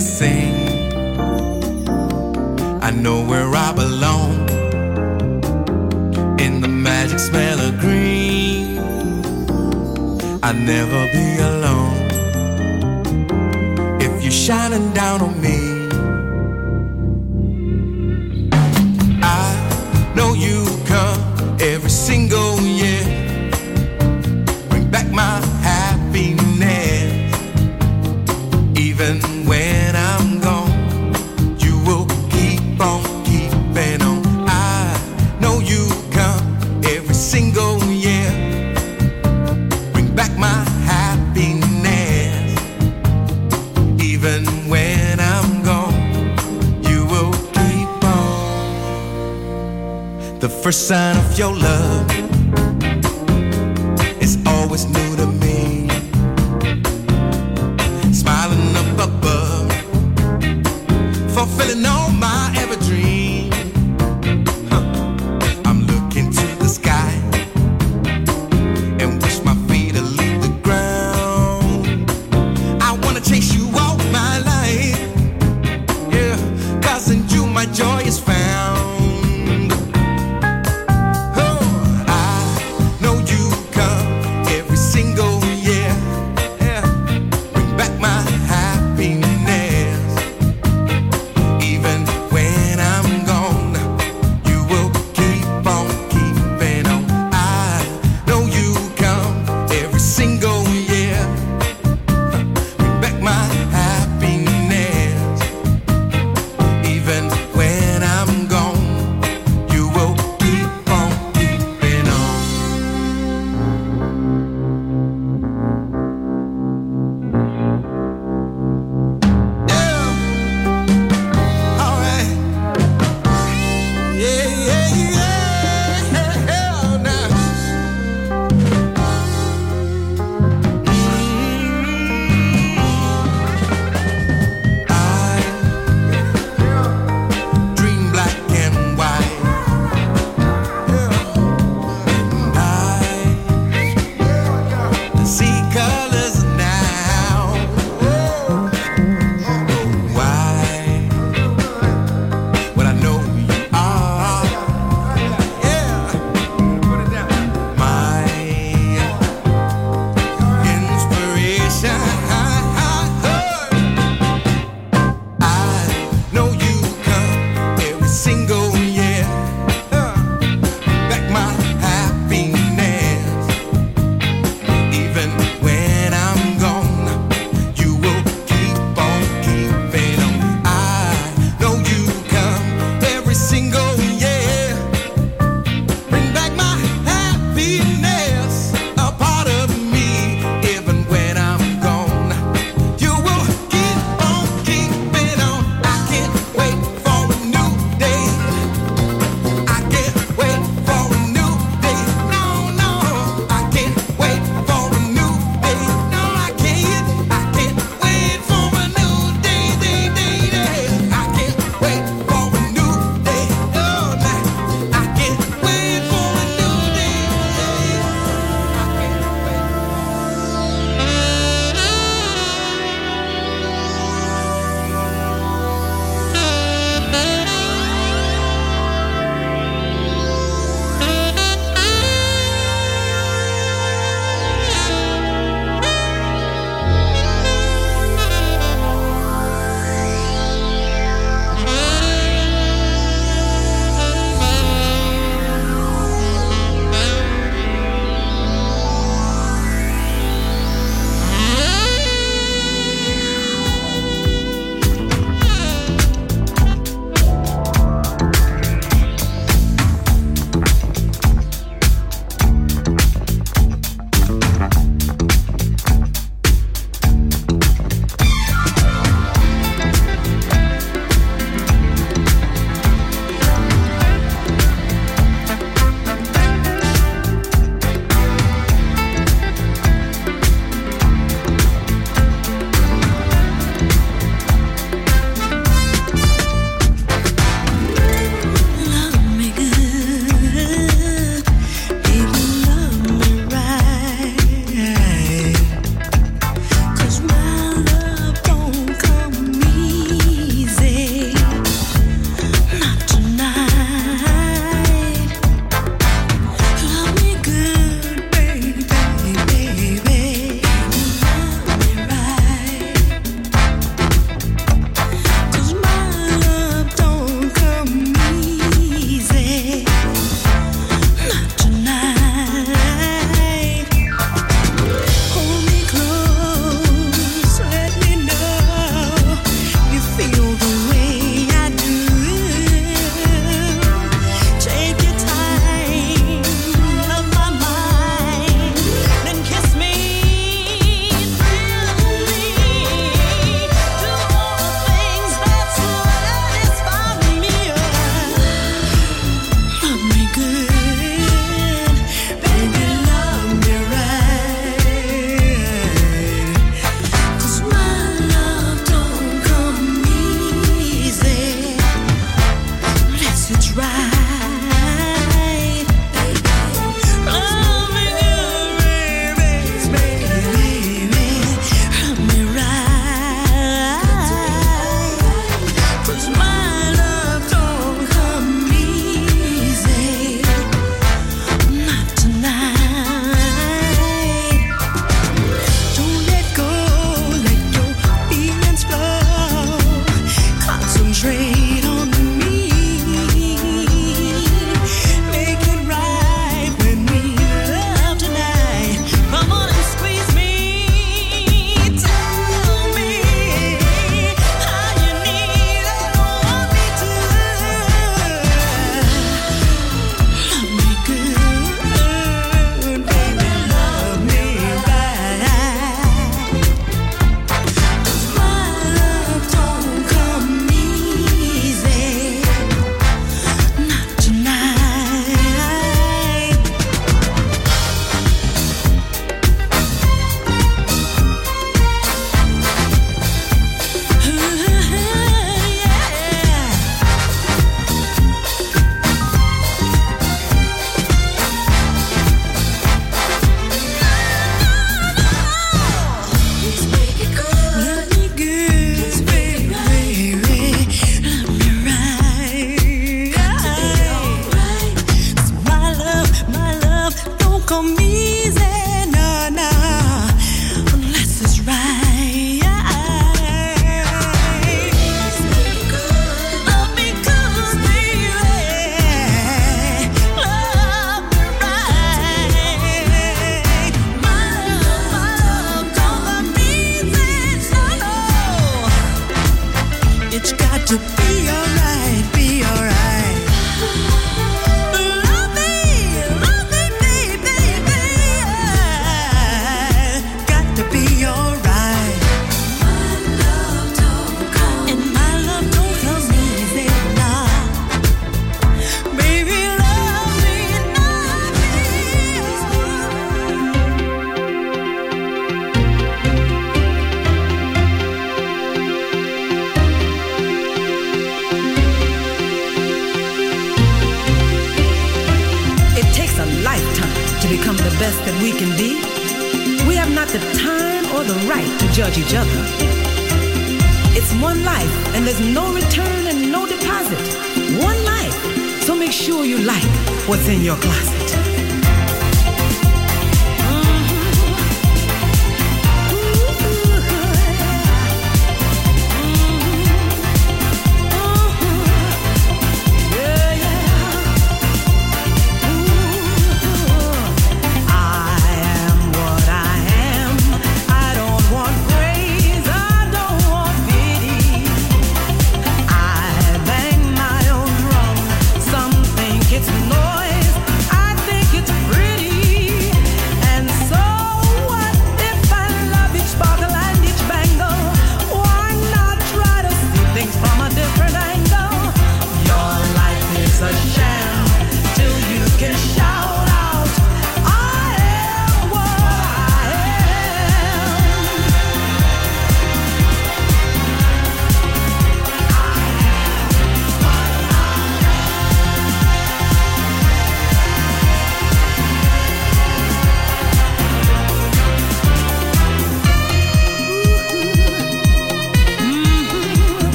sing. I know where I belong in the magic smell of green. I'll never be alone if you're shining down on me. your love.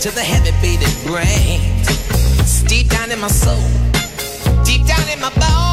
to the heavy beating brain. Deep down in my soul, deep down in my bones.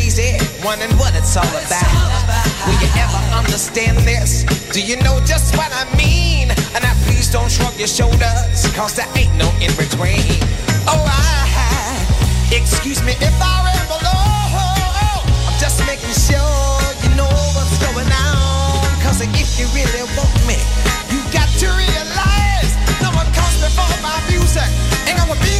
crazy, wondering what it's all about. Will you ever understand this? Do you know just what I mean? And now please don't shrug your shoulders, cause there ain't no in between. Oh, I, excuse me if I ramble on. I'm just making sure you know what's going on. Cause if you really want me, you got to realize no one comes before my music. Ain't gonna be